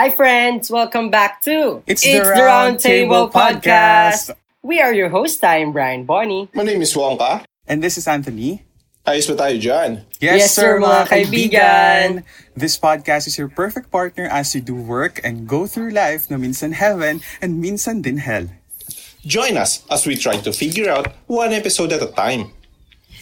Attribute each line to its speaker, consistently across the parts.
Speaker 1: Hi, friends. Welcome back to
Speaker 2: It's the Round Table Podcast.
Speaker 1: We are your host. I'm Brian Bonnie.
Speaker 3: My name is Wonka.
Speaker 2: And this is Anthony.
Speaker 3: Ayos ba tayo dyan?
Speaker 1: Yes, sir, mga kaibigan.
Speaker 2: This podcast is your perfect partner as you do work and go through life na minsan heaven and minsan din hell.
Speaker 3: Join us as we try to figure out one episode at a time.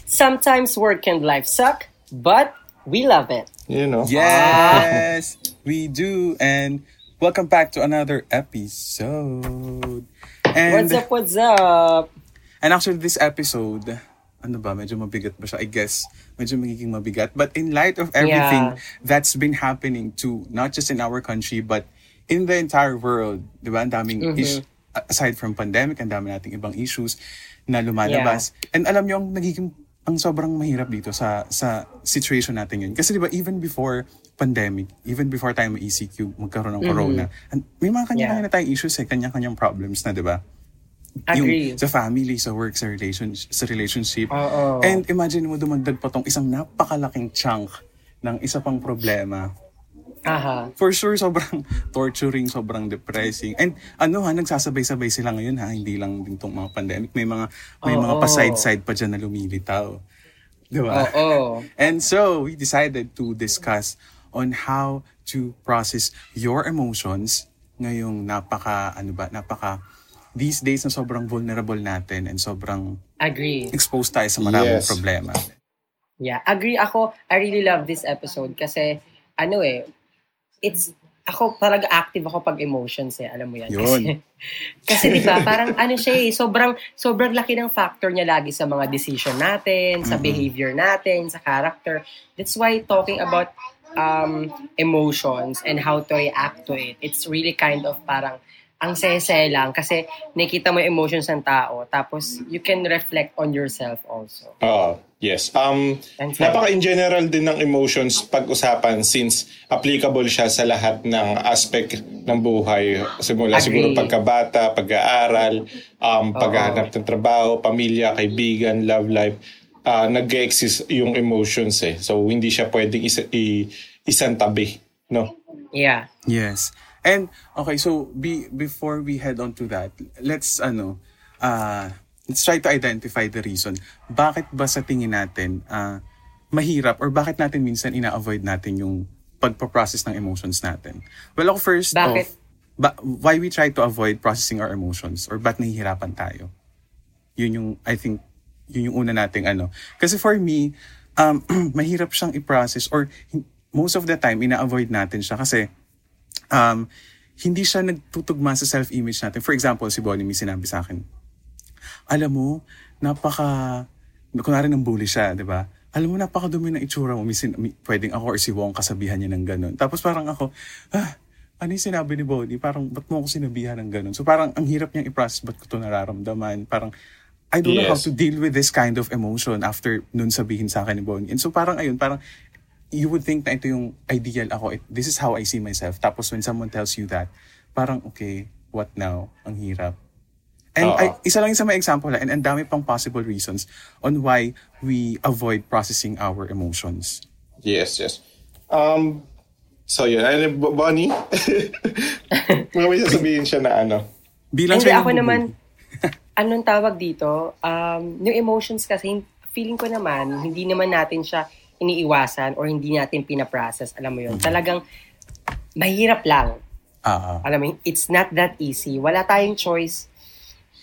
Speaker 1: Sometimes work and life suck, but we love it.
Speaker 3: You know?
Speaker 2: Yes, we do. And welcome back to another episode. And,
Speaker 1: What's up, what's up?
Speaker 2: And actually, this episode, ano ba, medyo mabigat ba siya? I guess, medyo magiging mabigat. But in light of everything
Speaker 1: Yeah.
Speaker 2: that's been happening to, not just in our country, but in the entire world, di ba? Ang daming
Speaker 1: Mm-hmm.
Speaker 2: is- aside from pandemic, ang dami nating ibang issues na lumalabas. And alam niyo, ang nagiging ang sobrang mahirap dito sa sa situation natin yun. Kasi di ba, even before pandemic, even before tayo may ECQ, magkaroon ng corona, and may mga kanya-kanya
Speaker 1: Mm-hmm. Yeah.
Speaker 2: na tayong issues eh, kanya-kanyang problems na, di ba?
Speaker 1: Agree.
Speaker 2: Yung sa family, sa work, sa relationship, sa relationship.
Speaker 1: Oo.
Speaker 2: And imagine mo dumagdag pa tong isang napakalaking chunk ng isa pang problema.
Speaker 1: Aha.
Speaker 2: For sure, sobrang torturing, sobrang depressing. And ano ha, nagsasabay-sabay sila ngayon ha, hindi lang din tong mga pandemic. May mga may mga
Speaker 1: Oo.
Speaker 2: pa-side-side pa dyan na lumilitaw. Di ba?
Speaker 1: Oo.
Speaker 2: And so, we decided to discuss on how to process your emotions ngayong napaka, ano ba, napaka, these days na sobrang vulnerable natin and sobrang
Speaker 1: Agree.
Speaker 2: exposed tayo sa maraming
Speaker 3: Yes.
Speaker 2: problema.
Speaker 1: Yeah, agree ako. I really love this episode kasi ano eh, it's ako talaga active ako pag emotions eh, alam mo yan.
Speaker 2: Yun.
Speaker 1: Kasi, kasi di ba, parang ano siya eh, sobrang, sobrang laki ng factor niya lagi sa mga decision natin, sa
Speaker 2: Mhm.
Speaker 1: behavior natin, sa character. That's why talking about um, emotions and how to react to it, it's really kind of parang ang sese lang kasi nakita mo yung emotions ng tao tapos you can reflect on yourself also.
Speaker 3: Oo. yes. Um,
Speaker 1: And so-
Speaker 3: napaka-in general din ng emotions pag-usapan since applicable siya sa lahat ng aspect ng buhay. Simula
Speaker 1: Agree.
Speaker 3: siguro pagkabata, pag-aaral, um, paghahanap ng trabaho, pamilya, kaibigan, love life. Uh, nag-exist yung emotions eh. So, hindi siya pwedeng isa, i, isang tabi. No?
Speaker 1: Yeah.
Speaker 2: Yes. And okay, so be, before we head on to that, let's ano, uh, let's try to identify the reason. Bakit ba sa tingin natin uh, mahirap or bakit natin minsan ina-avoid natin yung pagpa-process ng emotions natin? Well, ako first
Speaker 1: Bakit?
Speaker 2: off, ba- why we try to avoid processing our emotions or ba't nahihirapan tayo? Yun yung, I think, yun yung una nating ano. Kasi for me, um, mahirap siyang i-process or most of the time, ina-avoid natin siya kasi um, hindi siya nagtutugma sa self-image natin. For example, si Bonnie may sinabi sa akin, alam mo, napaka, kunwari ng bully siya, di ba? Alam mo, napakadumi ng itsura mo. Misin, mi- pwedeng ako or si Wong kasabihan niya ng ganun. Tapos parang ako, ah, ano yung sinabi ni Bonnie? Parang, ba't mo ako sinabihan ng ganun? So parang, ang hirap niyang i-process, ba't ko ito nararamdaman? Parang, I don't know how
Speaker 3: Yes.
Speaker 2: to deal with this kind of emotion after nun sabihin sa akin ni Bonnie. And so parang ayun, parang you would think na ito yung ideal ako. It, this is how I see myself. Tapos when someone tells you that, parang okay, what now? Ang hirap. And. I, isa lang yung sa mga example lang, and ang dami pang possible reasons on why we avoid processing our emotions.
Speaker 3: Yes, yes. Um, so yun. Ano, B- Bonnie? Mga may sasabihin siya na ano.
Speaker 2: Bilang
Speaker 1: Hindi
Speaker 2: siya
Speaker 1: ako naman, anong tawag dito, um, yung emotions kasi, feeling ko naman, hindi naman natin siya iniiwasan or hindi natin pinaprocess. Alam mo yun, talagang mahirap lang.
Speaker 2: Ah, ah.
Speaker 1: Alam mo, yun, it's not that easy. Wala tayong choice.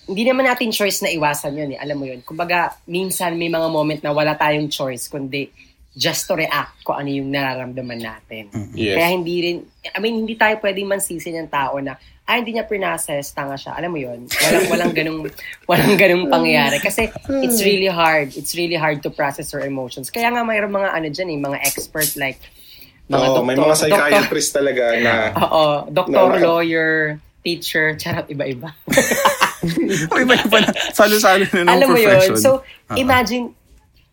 Speaker 1: Hindi naman natin choice na iwasan yun eh. Alam mo yun. Kumbaga, minsan may mga moment na wala tayong choice kundi just to react kung ano yung nararamdaman natin.
Speaker 3: Yes.
Speaker 1: Kaya hindi rin, I mean, hindi tayo pwedeng mansisi ng tao na, ay, hindi niya pinases, tanga siya. Alam mo yun, walang, walang ganung, walang ganung pangyayari. Kasi it's really hard. It's really hard to process your emotions. Kaya nga mayroong mga ano dyan eh, mga expert like, mga
Speaker 3: Oo, may
Speaker 1: doktor-
Speaker 3: mga psychiatrist talaga na
Speaker 1: Oo, doktor,
Speaker 3: Na-
Speaker 1: lawyer, teacher, charot, iba-iba.
Speaker 2: O iba-iba na, salo-salo na ng
Speaker 1: Alam mo
Speaker 2: profession.
Speaker 1: yun? So,
Speaker 2: Ah, ah.
Speaker 1: imagine,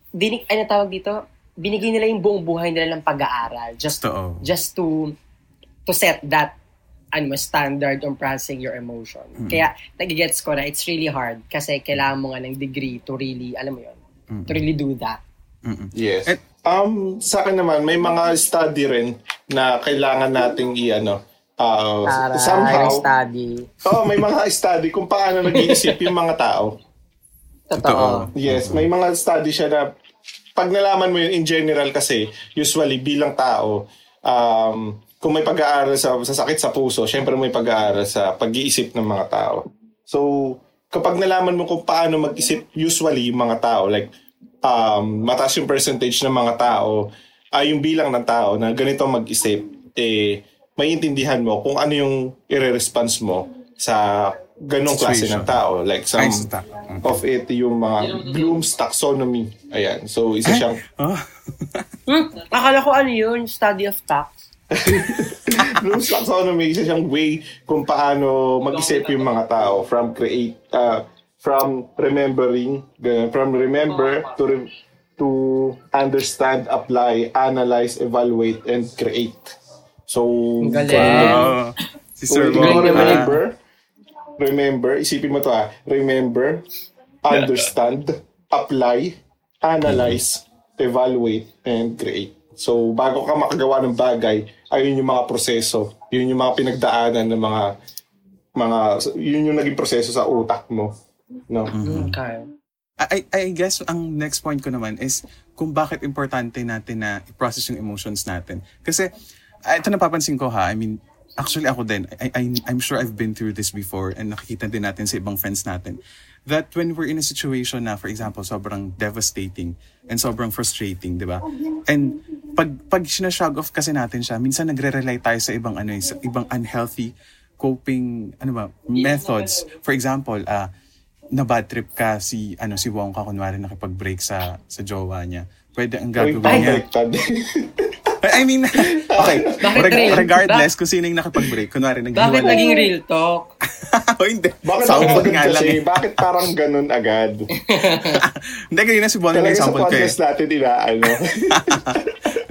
Speaker 1: dinig, ano tawag dito? Binigay nila yung buong buhay nila ng pag-aaral just
Speaker 2: Totoo.
Speaker 1: just to to set that ano standard on processing your emotion.
Speaker 2: Mm.
Speaker 1: Kaya nagigets ko na it's really hard kasi kailangan mo nga ng degree to really, alam mo yun, to really do that.
Speaker 2: Mm-mm.
Speaker 3: Yes.
Speaker 2: Et-
Speaker 3: Um, sa akin naman, may mga study rin na kailangan nating i-ano, Uh,
Speaker 1: Para
Speaker 3: somehow,
Speaker 1: study.
Speaker 3: oh, may mga study kung paano nag-iisip yung mga tao.
Speaker 1: Totoo.
Speaker 3: Yes, may mga study siya na pag nalaman mo yun in general kasi, usually bilang tao, um, kung may pag-aaral sa, sa sakit sa puso, syempre may pag-aaral sa pag-iisip ng mga tao. So, kapag nalaman mo kung paano mag-isip usually yung mga tao, like um, mataas yung percentage ng mga tao, ay yung bilang ng tao na ganito mag-isip, eh, maiintindihan mo kung ano yung i-response mo sa ganong klase ng tao. Like some
Speaker 2: Ay, stuck.
Speaker 3: of it yung mga Bloom's taxonomy. Ayan. So, isa siyang
Speaker 2: Oh.
Speaker 1: Hmm, akala ko ano yun, study of tax.
Speaker 3: Bloom's taxonomy, isa siyang way kung paano mag-isip yung mga tao from create, uh, from remembering, ganun, from remember to re- to understand, apply, analyze, evaluate, and create. So,
Speaker 1: galing.
Speaker 2: Wow. Si Sir
Speaker 1: naman
Speaker 2: ah.
Speaker 3: remember, remember, isipin mo to ah, remember, understand, apply, analyze, evaluate, and create. So, bago ka makagawa ng bagay, ayun yung mga proseso, yun yung mga pinagdaanan ng mga, mga, yun yung naging proseso sa utak mo. No?
Speaker 1: Okay.
Speaker 2: I, I guess ang next point ko naman is kung bakit importante natin na i-process yung emotions natin. Kasi ah, ito napapansin ko ha, I mean, actually ako din, I, I, I'm sure I've been through this before and nakikita din natin sa ibang friends natin that when we're in a situation na, for example, sobrang devastating and sobrang frustrating, di ba? And pag, pag sinashrug off kasi natin siya, minsan nagre-rely tayo sa ibang, ano, eh, sa ibang unhealthy coping ano ba methods. For example ah na bad trip ka si ano si Wongka kunwari nakipag-break sa sa jowa niya pwede ang
Speaker 3: Uy,
Speaker 2: gagawin niya
Speaker 3: baliktad.
Speaker 2: I mean okay
Speaker 1: Bakit
Speaker 2: reg- regardless kung sino yung nakipag-break kunwari
Speaker 1: Bakit
Speaker 2: naghiwalay
Speaker 1: naging real talk?
Speaker 2: o hindi
Speaker 3: Bakit
Speaker 2: sample nga lang eh.
Speaker 3: Bakit parang ganun agad?
Speaker 2: hindi kanina si Bon yung
Speaker 3: Talaga sa
Speaker 2: example ko eh
Speaker 3: podcast natin, inaano.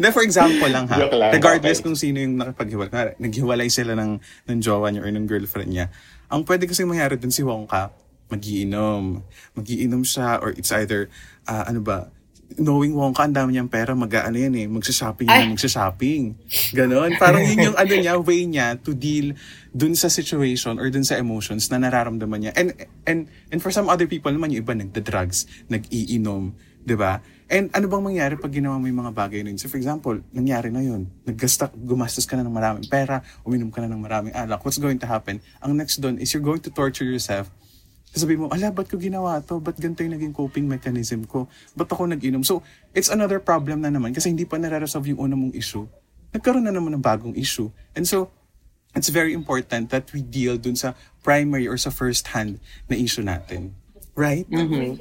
Speaker 2: Hindi, for example lang ha.
Speaker 3: Lang,
Speaker 2: Regardless
Speaker 3: okay.
Speaker 2: kung sino yung nakipaghiwalay. Kunwari, naghiwalay sila ng, ng jowa niya or ng girlfriend niya. Ang pwede kasi mangyari dun si Wongka, magiinom. Magiinom siya or it's either, ah, ano ba, knowing Wongka, ang dami niyang pera, mag-ano yan eh, magsha-shopping
Speaker 1: Ay!
Speaker 2: yan, magsha-shopping. Ganon. Parang yun yung ano niya, way niya to deal dun sa situation or dun sa emotions na nararamdaman niya. And, and, and for some other people naman, yung iba nagda-drugs, nag-iinom, 'di ba? And ano bang mangyari pag ginawa mo yung mga bagay na yun? So for example, nangyari na yun. Naggasta, gumastos ka na ng maraming pera, uminom ka na ng maraming alak. What's going to happen? Ang next doon is you're going to torture yourself. Sabi mo, ala, ba't ko ginawa to? Ba't ganito yung naging coping mechanism ko? Ba't ako nag-inom? So, it's another problem na naman kasi hindi pa nare-resolve yung una mong issue. Nagkaroon na naman ng bagong issue. And so, it's very important that we deal dun sa primary or sa first hand na issue natin. Right?
Speaker 1: Mhm.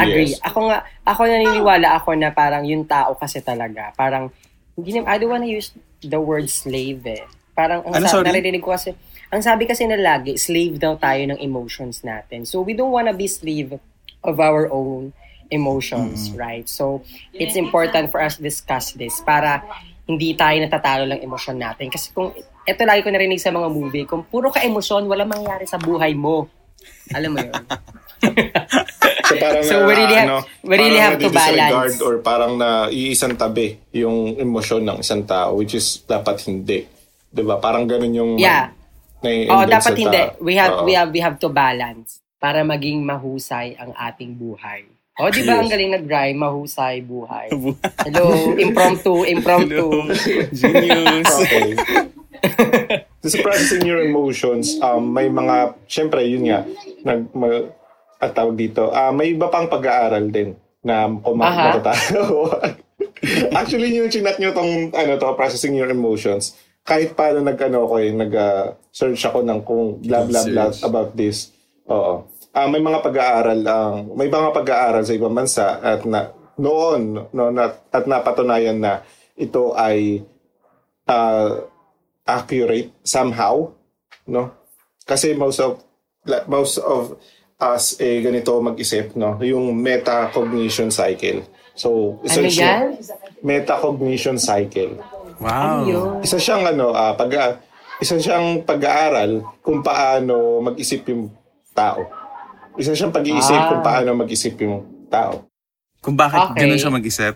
Speaker 1: Agree.
Speaker 3: Yes.
Speaker 1: Ako nga, ako naniniwala ako na parang yung tao kasi talaga, parang, hindi na, I don't wanna use the word slave eh. Parang, ang
Speaker 2: Ano,
Speaker 1: sa-
Speaker 2: sorry?
Speaker 1: narinig ko kasi, ang sabi kasi na lagi, slave daw tayo ng emotions natin. So, we don't wanna be slave of our own emotions, right? So, it's important for us to discuss this para hindi tayo natatalo lang emosyon natin. Kasi kung, eto lagi ko narinig sa mga movie, kung puro ka emosyon, walang mangyayari sa buhay mo. Alam mo yun?
Speaker 3: So parang
Speaker 1: So,
Speaker 3: na,
Speaker 1: we really have-
Speaker 3: ano,
Speaker 1: we really have to balance.
Speaker 3: or parang na iisang tabi yung emosyon ng isang tao which is dapat hindi. 'Di ba? Parang ganun yung
Speaker 1: Yeah.
Speaker 3: nai-
Speaker 1: Oh, dapat
Speaker 3: sa
Speaker 1: hindi. We have
Speaker 3: Oo.
Speaker 1: we have we have to balance para maging mahusay ang ating buhay. Oh, di ba
Speaker 3: Yes.
Speaker 1: ang galing nag-rhyme, mahusay buhay. Hello, impromptu, impromptu.
Speaker 2: Genius.
Speaker 3: Okay. So, sa processing your emotions, um, may mga, syempre, yun nga, nag, ma, at tawag dito, ah, may iba pang pag-aaral din na kung matatalo. Actually, yung chinat nyo tong, ano to, processing your emotions, kahit paano nag, ano ko eh, nag-search ako ng kung blah, blah, blah about this. Oo. Ah, may mga pag-aaral, ang may mga pag-aaral sa ibang bansa at na, noon, no, na, at napatunayan na ito ay uh, accurate somehow, no? Kasi most of most of us eh ganito mag-isip, no? Yung metacognition cycle. So,
Speaker 1: Ano
Speaker 3: search
Speaker 1: yan?
Speaker 3: mo, metacognition cycle.
Speaker 2: Wow.
Speaker 1: Ano yun?
Speaker 3: Isa siyang ano, ah, pag isa siyang pag-aaral kung paano mag-isip yung tao. Isa siyang pag-iisip
Speaker 1: Ah.
Speaker 3: kung paano mag-isip yung tao.
Speaker 2: Kung bakit
Speaker 1: Okay.
Speaker 2: ganun siya mag-isip.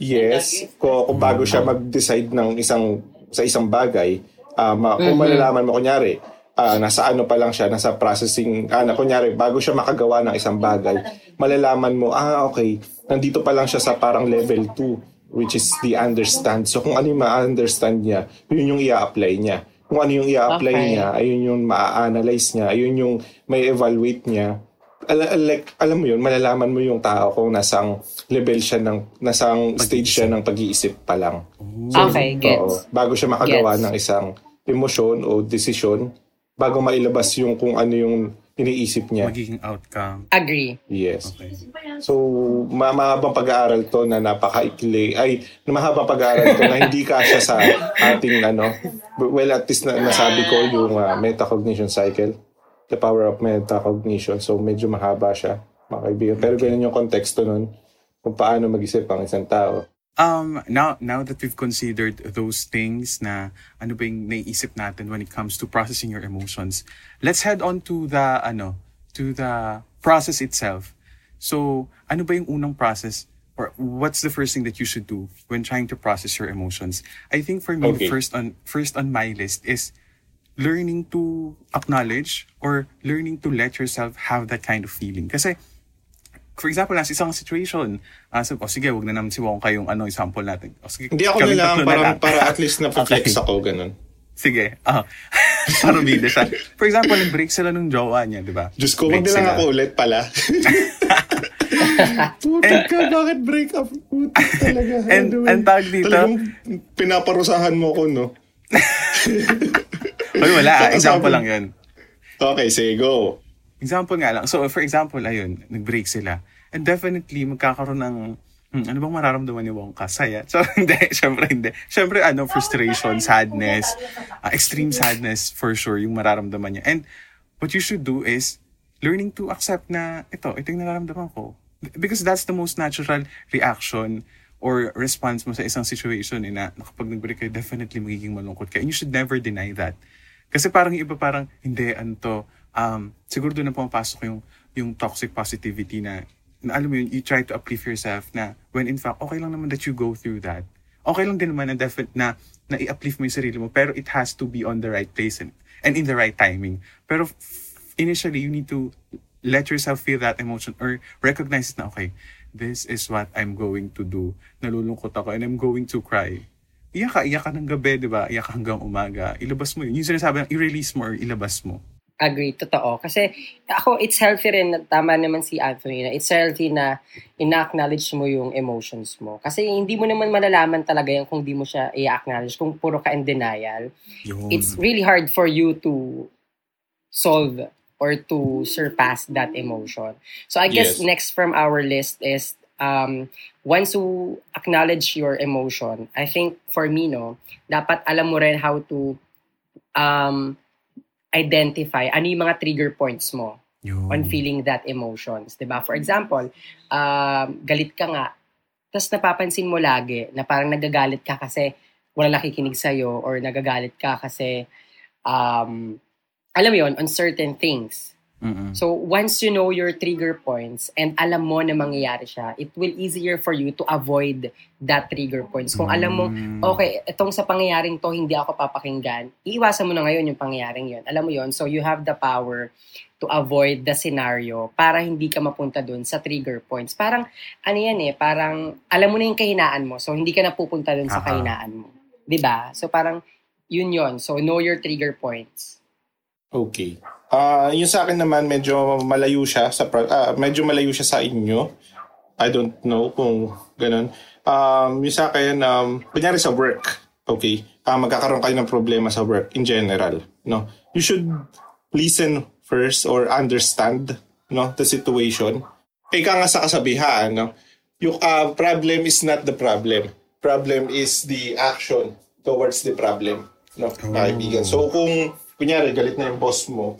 Speaker 3: Yes, kung, kung bago siya mag-decide ng isang sa isang bagay, Ah, ma- Kung malalaman mo, kunyari, ah, nasa ano pa lang siya, nasa processing, ah, na, kunyari, bago siya makagawa ng isang bagay, malalaman mo, ah, okay, nandito pa lang siya sa parang level 2, which is the understand. So, kung ano yung ma-understand niya, yun yung i-apply niya. Kung ano yung i-apply
Speaker 1: Okay.
Speaker 3: niya, ayun yung ma-analyze niya, ayun yung may evaluate niya. Al- al- like, alam mo yun, malalaman mo yung tao kung nasang level siya ng, nasang stage siya ng pag-iisip pa lang.
Speaker 1: okay,
Speaker 3: Oo,
Speaker 1: gets.
Speaker 3: bago siya makagawa
Speaker 1: Gets.
Speaker 3: ng isang emosyon o desisyon, bago mailabas yung kung ano yung iniisip niya.
Speaker 2: Magiging outcome.
Speaker 1: Agree.
Speaker 3: Yes.
Speaker 2: Okay.
Speaker 3: So, ma- mahabang pag-aaral to na napakaikli. Ay, na mahabang pag-aaral to na hindi kasya sa ating ano. Well, at least na, nasabi ko yung uh, metacognition cycle. The power of metacognition. So, medyo mahaba siya, mga kaibigan. Pero ganun yung konteksto nun kung paano mag-isip ang isang tao.
Speaker 2: Um, now, now that we've considered those things na ano ba yung naiisip natin when it comes to processing your emotions, let's head on to the, ano, to the process itself. So, ano ba yung unang process or what's the first thing that you should do when trying to process your emotions? I think for me,
Speaker 3: Okay.
Speaker 2: first on, first on my list is learning to acknowledge or learning to let yourself have that kind of feeling. Kasi, for example, nasa isang situation, uh, so, oh, sige, wag na naman si Wongka yung ano, example natin. O, sige,
Speaker 3: Hindi ako na lang,
Speaker 2: na lang.
Speaker 3: para at least na-flex
Speaker 2: Okay.
Speaker 3: ako, ganun.
Speaker 2: Sige, ah. parang bida siya. For example, nag-break sila nung jowa niya, di ba?
Speaker 3: Diyos ko, wag na lang ako ulit pala. Puta ka, bakit break up? Puta talaga.
Speaker 2: And- and tawag dito-
Speaker 3: Talagang pinaparusahan mo ko, no?
Speaker 2: Oy, wala. ah. Example lang yun.
Speaker 3: Okay, sige, go.
Speaker 2: Example nga lang. So, for example, ayun, nag-break sila. And definitely, magkakaroon ng, hmm, ano bang mararamdaman ni Wongka? Saya? So, hindi. Syempre, hindi. Syempre, ano, frustration, sadness, uh, extreme sadness, for sure, yung mararamdaman niya. And what you should do is, learning to accept na, ito, ito yung nararamdaman ko. Because that's the most natural reaction or response mo sa isang situation eh, na kapag nag-break kayo, definitely magiging malungkot ka. And you should never deny that. Kasi parang iba parang, hindi, ano to, um, siguro doon na pumapasok yung, yung toxic positivity na alam mo yun, you try to uplift yourself na when in fact, okay lang naman that you go through that. Okay lang din naman na definite na, na i-uplift mo yung sarili mo, pero it has to be on the right place and, and in the right timing. Pero f- initially, you need to let yourself feel that emotion or recognize na, okay, this is what I'm going to do. Nalulungkot ako and I'm going to cry iyak ka, iyak ka ng gabi, di ba? Iyak ka hanggang umaga. Ilabas mo yun. Yung sinasabi ng i-release mo or ilabas mo.
Speaker 1: Agree, totoo. Kasi ako, it's healthy rin, tama naman si Anthony, na it's healthy na ina-acknowledge mo yung emotions mo. Kasi hindi mo naman malalaman talaga yan kung di mo siya i-acknowledge, kung puro ka in denial.
Speaker 2: Yun.
Speaker 1: It's really hard for you to solve or to surpass that emotion. So I guess
Speaker 3: Yes.
Speaker 1: next from our list is um, once you acknowledge your emotion, I think for me, no, dapat alam mo rin how to um, identify ano yung mga trigger points mo
Speaker 2: Yun.
Speaker 1: on feeling that emotions. 'di ba For example, um, galit ka nga, tapos napapansin mo lagi na parang nagagalit ka kasi wala nakikinig sa'yo or nagagalit ka kasi um, alam mo yun, on certain things.
Speaker 2: Mm-mm.
Speaker 1: So, once you know your trigger points and alam mo na mangyayari siya, it will easier for you to avoid that trigger points. Kung alam mo,
Speaker 2: Mm.
Speaker 1: okay, itong sa pangyayaring to, hindi ako papakinggan, iiwasan mo na ngayon yung pangyayaring yun. Alam mo yun? So, you have the power to avoid the scenario para hindi ka mapunta dun sa trigger points. Parang, ano yan eh, parang, alam mo na yung kahinaan mo, so hindi ka na pupunta dun sa
Speaker 2: Aha.
Speaker 1: kahinaan mo. 'Di ba So, parang, yun yon So, know your trigger points.
Speaker 3: Okay. Ah, yung sa akin naman medyo malayo siya sa ah, medyo malayo siya sa inyo. I don't know kung ganun. Um, yung sa akin um, kunyari sa work, okay? Ah, magkakaroon kayo ng problema sa work in general, no? You should listen first or understand, no, the situation. Ika nga sa kasabihan, no? Yung ah, problem is not the problem. Problem is the action towards the problem, no, kaibigan. So kung kunyari galit na yung boss mo,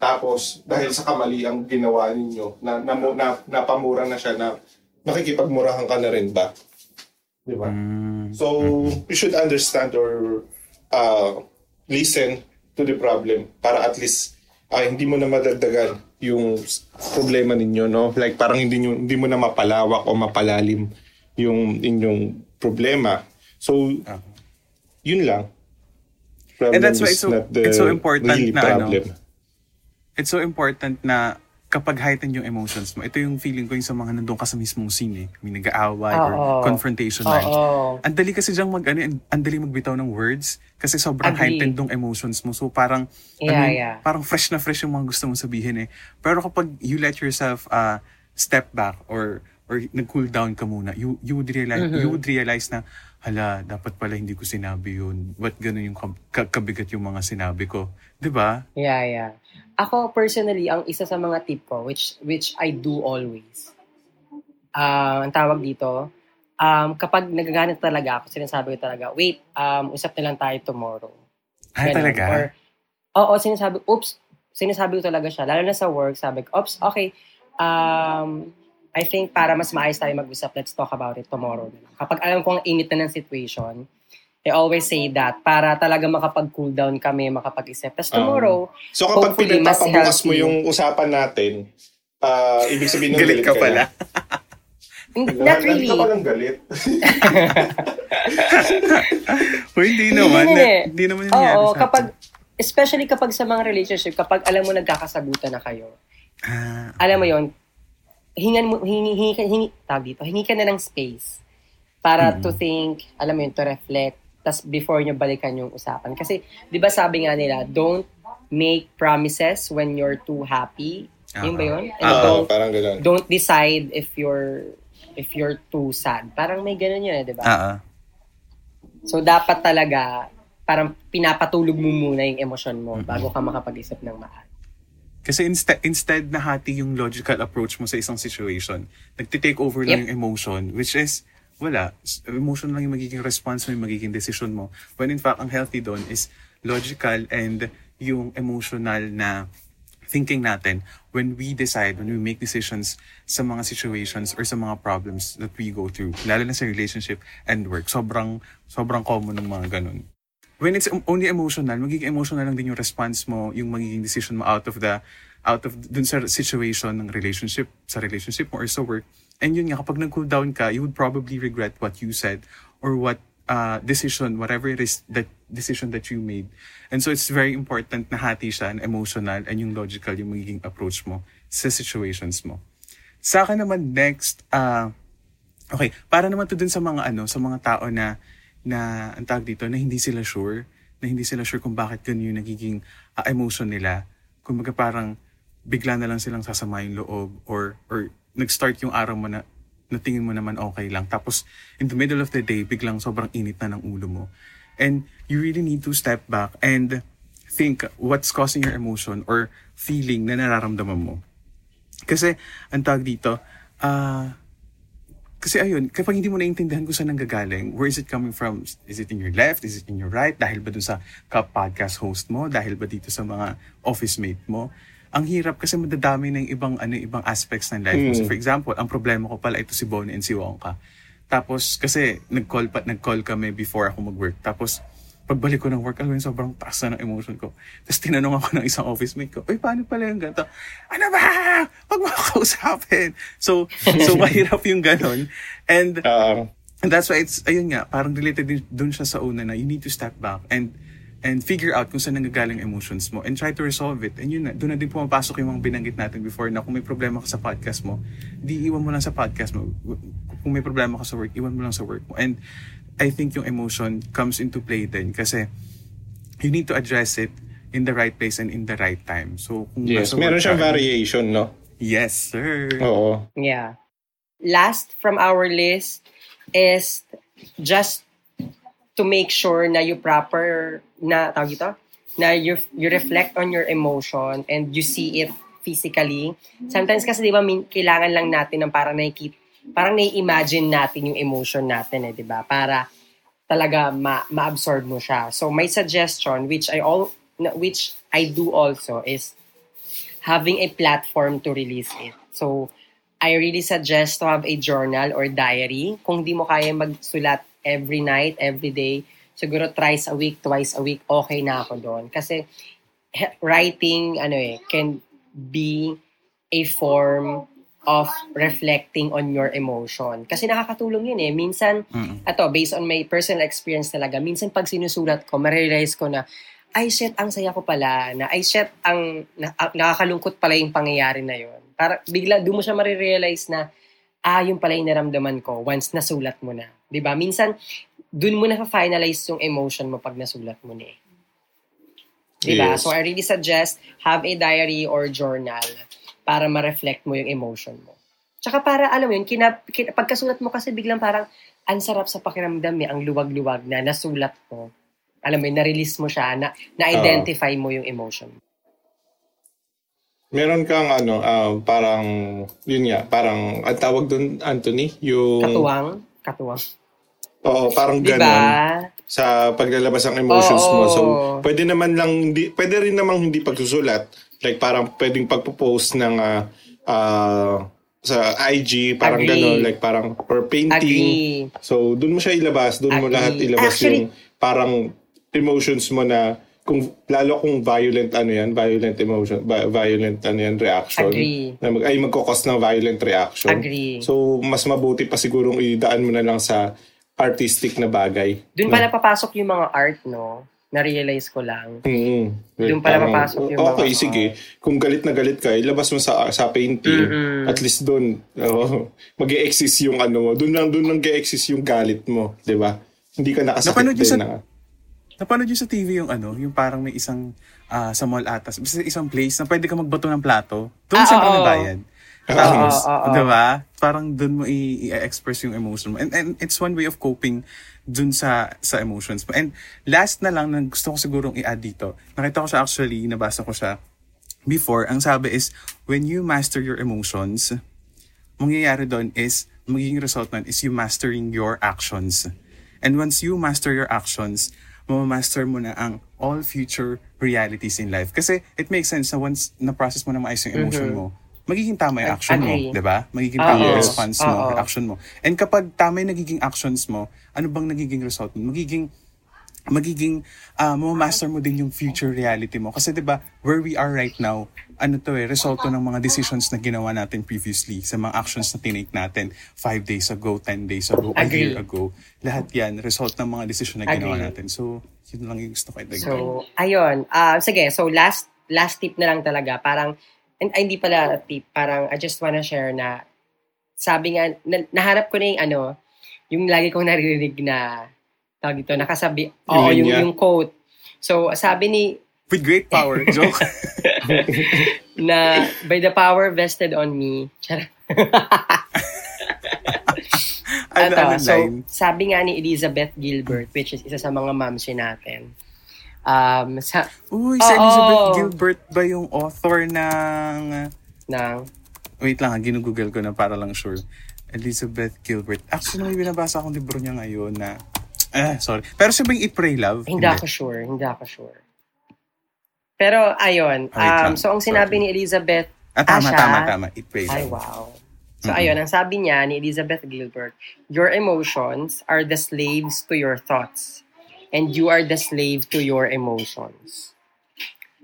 Speaker 3: tapos dahil sa kamali ang ginawa ninyo, na, na, na napamura na siya na nakikipagmurahan ka na rin ba? Di ba?
Speaker 2: Mm.
Speaker 3: So, you should understand or uh, listen to the problem para at least ah, hindi mo na madagdagan yung problema ninyo, no? Like parang hindi, nyo, hindi mo na mapalawak o mapalalim yung inyong problema. So,
Speaker 2: Ah.
Speaker 3: yun lang. problem
Speaker 2: And that's why it's so-
Speaker 3: the
Speaker 2: it's so important
Speaker 3: really
Speaker 2: na ano,
Speaker 3: problem.
Speaker 2: It's so important na kapag heighten yung emotions mo, ito yung feeling ko yung sa mga nandun ka sa mismong scene eh. May nag-aaway or
Speaker 1: Oo.
Speaker 2: confrontational.
Speaker 1: Oo.
Speaker 2: Ang dali kasi diyang mag, ano, ang- dali magbitaw ng words kasi sobrang
Speaker 1: Agree.
Speaker 2: heightened ng emotions mo. So parang,
Speaker 1: Yeah,
Speaker 2: ano,
Speaker 1: yeah.
Speaker 2: parang fresh na fresh yung mga gusto mong sabihin eh. Pero kapag you let yourself uh, step back or or nag-cool down ka muna, you, you would realize,
Speaker 1: Mm-hmm.
Speaker 2: you would realize na, hala, dapat pala hindi ko sinabi yun. Ba't ganun yung kab- ka- kabigat yung mga sinabi ko? ba?
Speaker 1: Yeah, yeah. Ako personally, ang isa sa mga tip ko, which which I do always, ah ang tawag dito, um, kapag nagaganit talaga ako, sinasabi ko talaga, wait, um, usap na lang tayo tomorrow.
Speaker 2: Ah,
Speaker 1: Ganun.
Speaker 2: talaga?
Speaker 1: Or, oo, sinasabi, oops, sinasabi ko talaga siya. Lalo na sa work, sabi ko, oops, okay, um, I think para mas maayos tayo mag-usap, let's talk about it tomorrow. na lang. Kapag alam ko ang init na ng situation, I always say that para talaga makapag-cool down kami, makapag-isip. Tapos tomorrow,
Speaker 3: So kapag pinagpapabukas mo yung usapan natin, ah ibig sabihin nun,
Speaker 2: Galit ka pala.
Speaker 1: hindi-
Speaker 3: na.
Speaker 1: not really.
Speaker 3: Lagi ka palang galit.
Speaker 2: O hindi naman.
Speaker 1: Hindi.
Speaker 2: na- Hindi naman yung nangyari
Speaker 1: Oo,
Speaker 2: sa
Speaker 1: kapag, especially kapag sa mga relationship, kapag alam mo nagkakasagutan na kayo,
Speaker 2: Ah,
Speaker 1: alam mo yon hingan mo, hingi, hingi, hingi, tawag dito, hingi ka na ng space para to think, alam mo yun, to reflect, tas before nyo balikan yung usapan. Kasi, di ba sabi nga nila, don't make promises when you're too happy. Yun ba yun? And
Speaker 3: Oo,
Speaker 1: don't,
Speaker 3: parang gano'n.
Speaker 1: don't decide if you're if you're too sad. Parang may ganun yun, eh, di ba?
Speaker 2: ah, ah.
Speaker 1: So, dapat talaga, parang pinapatulog mo muna yung emosyon mo bago ka makapag-isip ng maayos.
Speaker 2: Kasi instead, instead na hati yung logical approach mo sa isang situation, nagtitake over lang
Speaker 1: Yep.
Speaker 2: yung emotion, which is, wala. Emotion lang yung magiging response mo, yung magiging decision mo. When in fact, ang healthy doon is logical and yung emotional na thinking natin when we decide, when we make decisions sa mga situations or sa mga problems that we go through, lalo na sa relationship and work. Sobrang, sobrang common ng mga ganun when it's only emotional, magiging emotional lang din yung response mo, yung magiging decision mo out of the, out of, dun sa situation ng relationship, sa relationship mo or sa work. And yun nga, kapag nag-cool down ka, you would probably regret what you said or what uh, decision, whatever it is, that decision that you made. And so it's very important na hati siya, na emotional and yung logical, yung magiging approach mo sa situations mo. Sa akin naman next, uh, Okay, para naman to dun sa mga ano, sa mga tao na na ang tawag dito na hindi sila sure, na hindi sila sure kung bakit ganun yung nagiging ah, emotion nila. Kumbaga parang bigla na lang silang sasama yung loob or or nag-start yung araw mo na na tingin mo naman okay lang. Tapos in the middle of the day, biglang sobrang init na ng ulo mo. And you really need to step back and think what's causing your emotion or feeling na nararamdaman mo. Kasi, ang tawag dito, ah, kasi ayun, kapag hindi mo naintindihan kung saan nanggagaling, where is it coming from? Is it in your left? Is it in your right? Dahil ba dun sa ka-podcast host mo? Dahil ba dito sa mga office mate mo? Ang hirap kasi madadami ng ibang ano ibang aspects ng life mo. So for example, ang problema ko pala ito si Bonnie and si Wongka. Tapos kasi nag-call pa nag-call kami before ako mag-work. Tapos pagbalik ko ng work, alam mo yun, sobrang taas na ng emotion ko. Tapos tinanong ako ng isang office mate ko, Uy, paano pala yung ganito? Ano ba? Huwag mo kausapin. So, so mahirap yung ganon. And,
Speaker 3: Ah,
Speaker 2: and that's why it's, ayun nga, parang related din dun siya sa una na you need to step back and and figure out kung saan nanggagaling emotions mo and try to resolve it. And yun na, doon na din pumapasok yung mga binanggit natin before na kung may problema ka sa podcast mo, di iwan mo lang sa podcast mo. Kung may problema ka sa work, iwan mo lang sa work mo. And I think yung emotion comes into play din kasi you need to address it in the right place and in the right time. So, kung
Speaker 3: yes, meron siyang variation, no?
Speaker 2: Yes, sir.
Speaker 3: Oo.
Speaker 1: Yeah. Last from our list is just to make sure na you proper na tawag ito, na you you reflect on your emotion and you see it physically. Sometimes kasi 'di ba min, kailangan lang natin ng parang nakikita parang nai-imagine natin yung emotion natin eh, 'di ba? Para talaga ma- ma-absorb mo siya. So my suggestion which I all which I do also is having a platform to release it. So I really suggest to have a journal or diary. Kung di mo kaya magsulat every night, every day, siguro thrice a week, twice a week, okay na ako doon. Kasi writing, ano eh, can be a form of reflecting on your emotion. Kasi nakakatulong yun eh. Minsan,
Speaker 2: Mm.
Speaker 1: ato, based on my personal experience talaga, minsan pag sinusulat ko, ma-realize ko na, ay shit, ang saya ko pala, na ay shit, ang na, ah, nakakalungkot pala yung pangyayari na yun. Para bigla, doon mo siya ma-realize na, ah, yun pala yung naramdaman ko once nasulat mo na. 'Di ba Minsan, doon mo na finalize yung emotion mo pag nasulat mo na eh. 'Di ba
Speaker 3: Yes.
Speaker 1: So I really suggest have a diary or journal para ma-reflect mo yung emotion mo. Tsaka para, alam mo yun, kina, kina, pagkasulat mo kasi biglang parang, ang sarap sa pakiramdam eh, ang luwag-luwag na nasulat mo. Alam mo yun, na-release mo siya, na, na-identify mo yung emotion.
Speaker 3: Meron kang ano, um, parang, yun nga, parang, ang tawag doon, Anthony, yung...
Speaker 1: Katuwang, katuwang.
Speaker 3: Oo, parang
Speaker 1: Di
Speaker 3: ganon.
Speaker 1: ba?
Speaker 3: sa paglalabas ng emotions
Speaker 1: Oo.
Speaker 3: mo. So, pwede naman lang, hindi, pwede rin namang hindi pagsusulat. Like, parang pwedeng pagpo-post ng ah, ah, sa IG, parang
Speaker 1: Agree.
Speaker 3: gano'n. Like, parang, or painting.
Speaker 1: Agree.
Speaker 3: So, dun mo siya ilabas. Dun mo lahat ilabas
Speaker 1: Actually-
Speaker 3: yung parang emotions mo na kung lalo kung violent ano yan, violent emotion, vi- violent ano yan, reaction.
Speaker 1: Agree.
Speaker 3: Na mag, ay magkakos ng violent reaction.
Speaker 1: Agree.
Speaker 3: So, mas mabuti pa sigurong idaan mo na lang sa artistic na bagay.
Speaker 1: Doon pala papasok yung mga art, no? Na-realize ko lang.
Speaker 3: Mm.
Speaker 1: Doon pala
Speaker 3: Parang,
Speaker 1: papasok yung mga-
Speaker 3: Okay, sige. Kung galit na galit ka, ilabas mo sa sa painting.
Speaker 1: Mm-mm.
Speaker 3: At least doon, oh, mag exist yung ano mo. Doon lang, doon lang exist yung galit mo. di ba? Hindi ka nakasakit
Speaker 2: Napanood
Speaker 3: din
Speaker 2: sa-
Speaker 3: na.
Speaker 2: Napanood niyo sa TV yung ano, yung parang may isang ah, sa mall atas, basta isang place na pwede ka magbato ng plato. Doon
Speaker 1: Ah,
Speaker 2: sa
Speaker 1: oo.
Speaker 2: May bayad.
Speaker 3: Oo,
Speaker 2: Tapos,
Speaker 1: oo, oo.
Speaker 2: di ba? Parang doon mo i-express yung emotion mo. And, and it's one way of coping dun sa sa emotions mo. And last na lang na gusto ko sigurong i-add dito. Nakita ko siya actually, nabasa ko siya before. Ang sabi is, when you master your emotions, mangyayari doon is, magiging result nun is you mastering your actions. And once you master your actions, mamamaster mo na ang all future realities in life. Kasi it makes sense na once na-process mo na maayos yung emotion mo, magiging tama yung action mo, di ba? Magiging tama yung response mo,
Speaker 1: Oo.
Speaker 2: reaction mo. And kapag tama yung nagiging actions mo, ano bang nagiging result mo? Magiging magiging uh, master mo din yung future reality mo. Kasi 'di ba, where we are right now, ano to eh, resulto ng mga decisions na ginawa natin previously, sa mga actions na tinake natin five days ago, 10 days ago, a
Speaker 1: Agree.
Speaker 2: year ago. Lahat yan, result ng mga decision na ginawa
Speaker 1: Agree.
Speaker 2: natin. So, yun lang yung gusto ko idagdag.
Speaker 1: So, ayun. Ah, sige, so last last tip na lang talaga. Parang, and, ay, hindi pala tip. Parang, I just wanna share na, sabi nga, na, nahanap ko na yung ano, yung lagi kong naririnig na, tawag ito, nakasabi, oo,
Speaker 3: Yung
Speaker 1: yung,
Speaker 3: linya.
Speaker 1: yung quote. So, sabi ni,
Speaker 2: With great power, joke.
Speaker 1: na, by the power vested on me,
Speaker 2: ano,
Speaker 1: Ito,
Speaker 2: ano
Speaker 1: so,
Speaker 2: line?
Speaker 1: sabi nga ni Elizabeth Gilbert, which is isa sa mga mamsi natin. Um, sa,
Speaker 2: Uy, si
Speaker 1: Oo.
Speaker 2: Elizabeth Gilbert ba yung author ng...
Speaker 1: ng,
Speaker 2: Wait lang, ha, ginugoogle ko na para lang sure. Elizabeth Gilbert. Actually, may binabasa akong libro niya ngayon na... Eh, sorry. Pero siya ba yung Eat, Pray, Love?
Speaker 1: Hindi ako sure, hindi ako sure. Pero ayun, um,
Speaker 2: lang.
Speaker 1: so ang sinabi
Speaker 2: Sorry.
Speaker 1: ni Elizabeth,
Speaker 2: Ah, tama,
Speaker 1: Ah, siya?
Speaker 2: tama, tama. Eat, Pray,
Speaker 1: ay
Speaker 2: Love.
Speaker 1: wow. So ayun, ang sabi niya ni Elizabeth Gilbert, your emotions are the slaves to your thoughts and you are the slave to your emotions.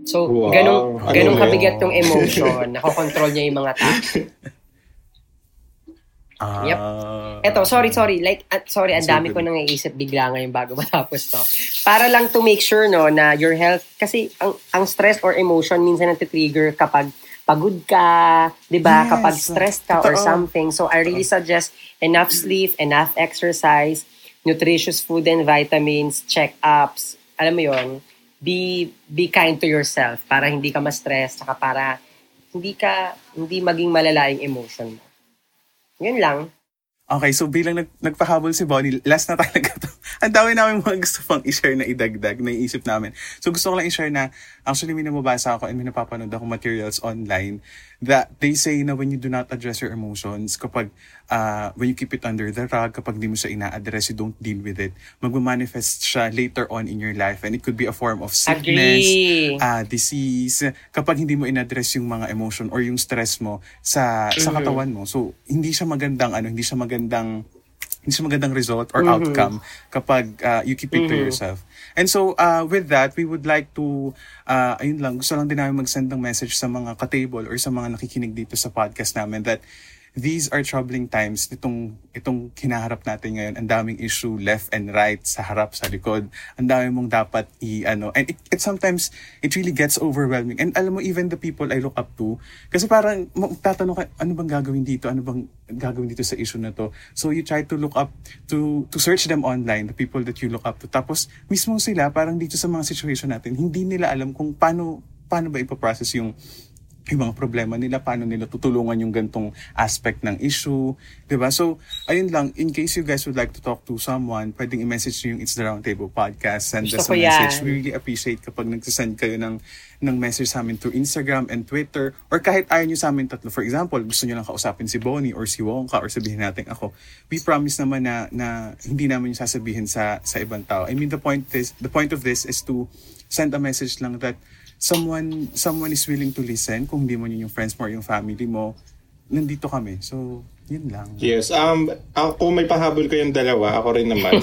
Speaker 1: So,
Speaker 3: Wow.
Speaker 1: ganong,
Speaker 3: Ano
Speaker 1: ganong
Speaker 3: yun?
Speaker 1: kabigat yung emotion, nakokontrol niya yung mga tao.
Speaker 2: Ah,
Speaker 1: Yep. Eto, sorry, sorry. Like, at sorry, ang dami ko nang iisip bigla ngayon bago matapos to. Para lang to make sure, no, na your health, kasi ang, ang stress or emotion minsan nati-trigger kapag pagod ka, di ba?
Speaker 2: Yes.
Speaker 1: Kapag stressed ka or
Speaker 2: Totoo.
Speaker 1: something. So, I really suggest enough sleep, enough exercise, nutritious food and vitamins, check-ups. Alam mo yon be, be kind to yourself para hindi ka ma-stress, saka para hindi ka, hindi maging malala yung emotion mo. Yun lang.
Speaker 2: Okay, so bilang nag, nagpahabol si Bonnie, last na talaga to. Ang dami namin mga gusto pang i-share na idagdag, na iisip namin. So gusto ko lang i-share na, actually may namabasa ako and may napapanood ako materials online that they say na when you do not address your emotions, kapag, uh, when you keep it under the rug, kapag di mo siya ina-address, you don't deal with it, magmamanifest siya later on in your life and it could be a form of sickness,
Speaker 1: Agree.
Speaker 2: ah disease, kapag hindi mo in-address yung mga emotion or yung stress mo sa sa
Speaker 1: Mm-hmm.
Speaker 2: katawan mo. So, hindi siya magandang ano, hindi siya magandang hindi siya magandang result or outcome kapag uh, you keep it to yourself. And so, uh, with that, we would like to, uh, ayun lang, gusto lang din namin mag-send ng message sa mga ka-table or sa mga nakikinig dito sa podcast namin that these are troubling times itong itong hinaharap natin ngayon. Ang daming issue left and right sa harap sa likod. Ang dami mong dapat i ano and it, it sometimes it really gets overwhelming. And alam mo even the people I look up to kasi parang tatanong ka ano bang gagawin dito? Ano bang gagawin dito sa issue na to? So you try to look up to to search them online the people that you look up to. Tapos mismo sila parang dito sa mga situation natin hindi nila alam kung paano paano ba ipaprocess yung yung mga problema nila, paano nila tutulungan yung gantong aspect ng issue, ba? So, ayun lang, in case you guys would like to talk to someone, pwedeng i-message nyo yung It's the Roundtable Podcast, send
Speaker 1: Gusto
Speaker 2: us a message.
Speaker 1: yan.
Speaker 2: We really appreciate kapag nagsasend kayo ng ng message sa amin through Instagram and Twitter or kahit ayaw nyo sa amin tatlo. For example, gusto nyo lang kausapin si Bonnie or si Wongka or sabihin natin ako. We promise naman na, na hindi namin yung sasabihin sa sa ibang tao. I mean, the point is, the point of this is to send a message lang that someone someone is willing to listen kung hindi mo yun yung friends mo or yung family mo nandito kami so yun lang
Speaker 3: Yes, um, uh, kung may pahabol kayong dalawa, ako rin naman.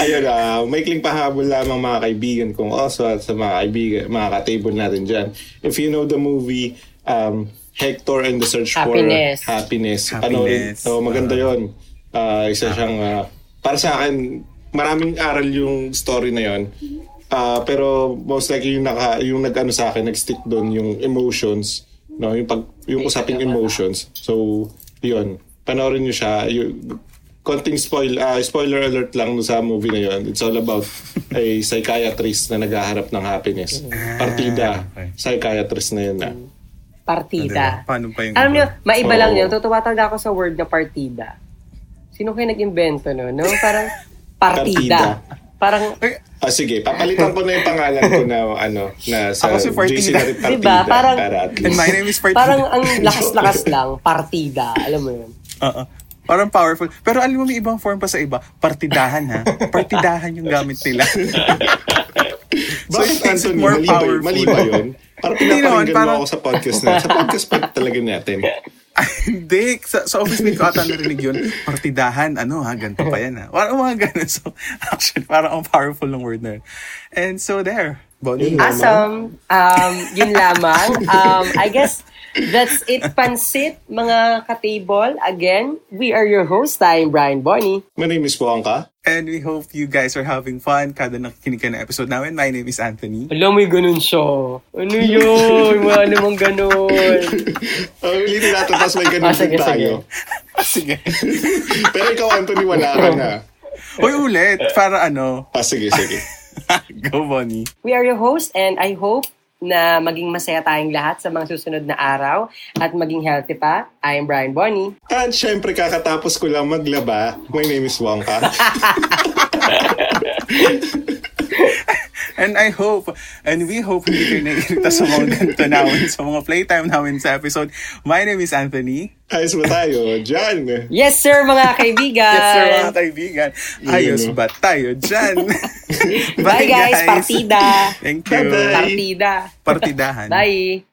Speaker 3: Ayun, uh, maikling pahabol lamang mga kaibigan kong also at sa mga kaibigan, mga ka-table natin dyan. If you know the movie, um, Hector and the Search
Speaker 1: Happiness.
Speaker 3: for Happiness.
Speaker 2: Happiness.
Speaker 3: Ano, so maganda yon. Uh, isa siyang, uh, para sa akin, maraming aral yung story na yon. Ah, pero most likely yung naka yung nag-ano sa akin nag-stick doon yung emotions no yung pag yung usaping emotions so yun panoorin niyo siya yung konting spoil ah, spoiler alert lang no sa movie na yun it's all about a psychiatrist na naghaharap ng happiness partida
Speaker 2: okay.
Speaker 3: psychiatrist na yun na
Speaker 1: Partida.
Speaker 2: paano pa yung
Speaker 1: Alam niyo, maiba lang
Speaker 3: Oo.
Speaker 1: yun. Tutuwa talaga ako sa word na partida. Sino kayo nag-invento no? no? Parang partida. Parang,
Speaker 3: ah sige papalitan ko na yung pangalan ko na ano na sa
Speaker 2: Ako si Partida.
Speaker 3: JC na rin partida
Speaker 1: Diba? Parang-
Speaker 3: para at
Speaker 2: and
Speaker 3: least
Speaker 2: my name is Partida
Speaker 1: parang ang lakas-lakas lang. Partida. Alam mo yun?
Speaker 2: Oo. Parang powerful. Pero alam mo, may ibang form pa sa iba. Partidahan, ha? Partidahan yung gamit nila. So,
Speaker 3: Bakit
Speaker 2: it makes it
Speaker 3: Anthony?
Speaker 2: more
Speaker 3: Mali ba,
Speaker 2: powerful.
Speaker 3: mali ba yun? Parang pinapakinggan
Speaker 2: parang-
Speaker 3: mo ako sa podcast na. Sa podcast pa talaga natin.
Speaker 2: Hindi. Sa, sa office mate ko ata narinig yun. Partidahan. Ano ha? Ganito pa yan ha? Parang mga ganun. So, actually, parang ang powerful ng word na yun. And so, there. Bonnie.
Speaker 1: Awesome. Um, yun lamang. Um, I guess that's it, Pansit, mga ka-table. Again, we are your host. I'm Brian Bonnie.
Speaker 3: My name is Wongka.
Speaker 2: And we hope you guys are having fun kada nakikinig ka na episode namin. My name is Anthony.
Speaker 1: Alam mo yung ganun siya. Ano yun? Wala namang ganun.
Speaker 3: Uh, ulitin natin, tapos may ganun
Speaker 1: Ah, sige,
Speaker 3: tayo.
Speaker 2: Sige.
Speaker 3: Pero ikaw, Anthony, wala ka na.
Speaker 2: Uy, ulit. Para ano.
Speaker 3: Ah, sige, sige.
Speaker 2: Go, Bonnie.
Speaker 1: We are your host and I hope na maging masaya tayong lahat sa mga susunod na araw at maging healthy pa. I'm Brian Bonnie.
Speaker 3: At syempre, kakatapos ko lang maglaba. My name is Wongka.
Speaker 2: And I hope, and we hope hindi kayo naiirita sa mga ganito namin, sa mga playtime namin sa episode. My name is Anthony.
Speaker 3: Ayos ba tayo? Diyan.
Speaker 1: Yes sir mga kaibigan!
Speaker 2: Yes, sir, mga kaibigan. Ayos ba tayo dyan?
Speaker 1: Bye guys, partida!
Speaker 2: Thank you.
Speaker 3: Bye-bye.
Speaker 1: Partida!
Speaker 2: Partidahan.
Speaker 1: Bye!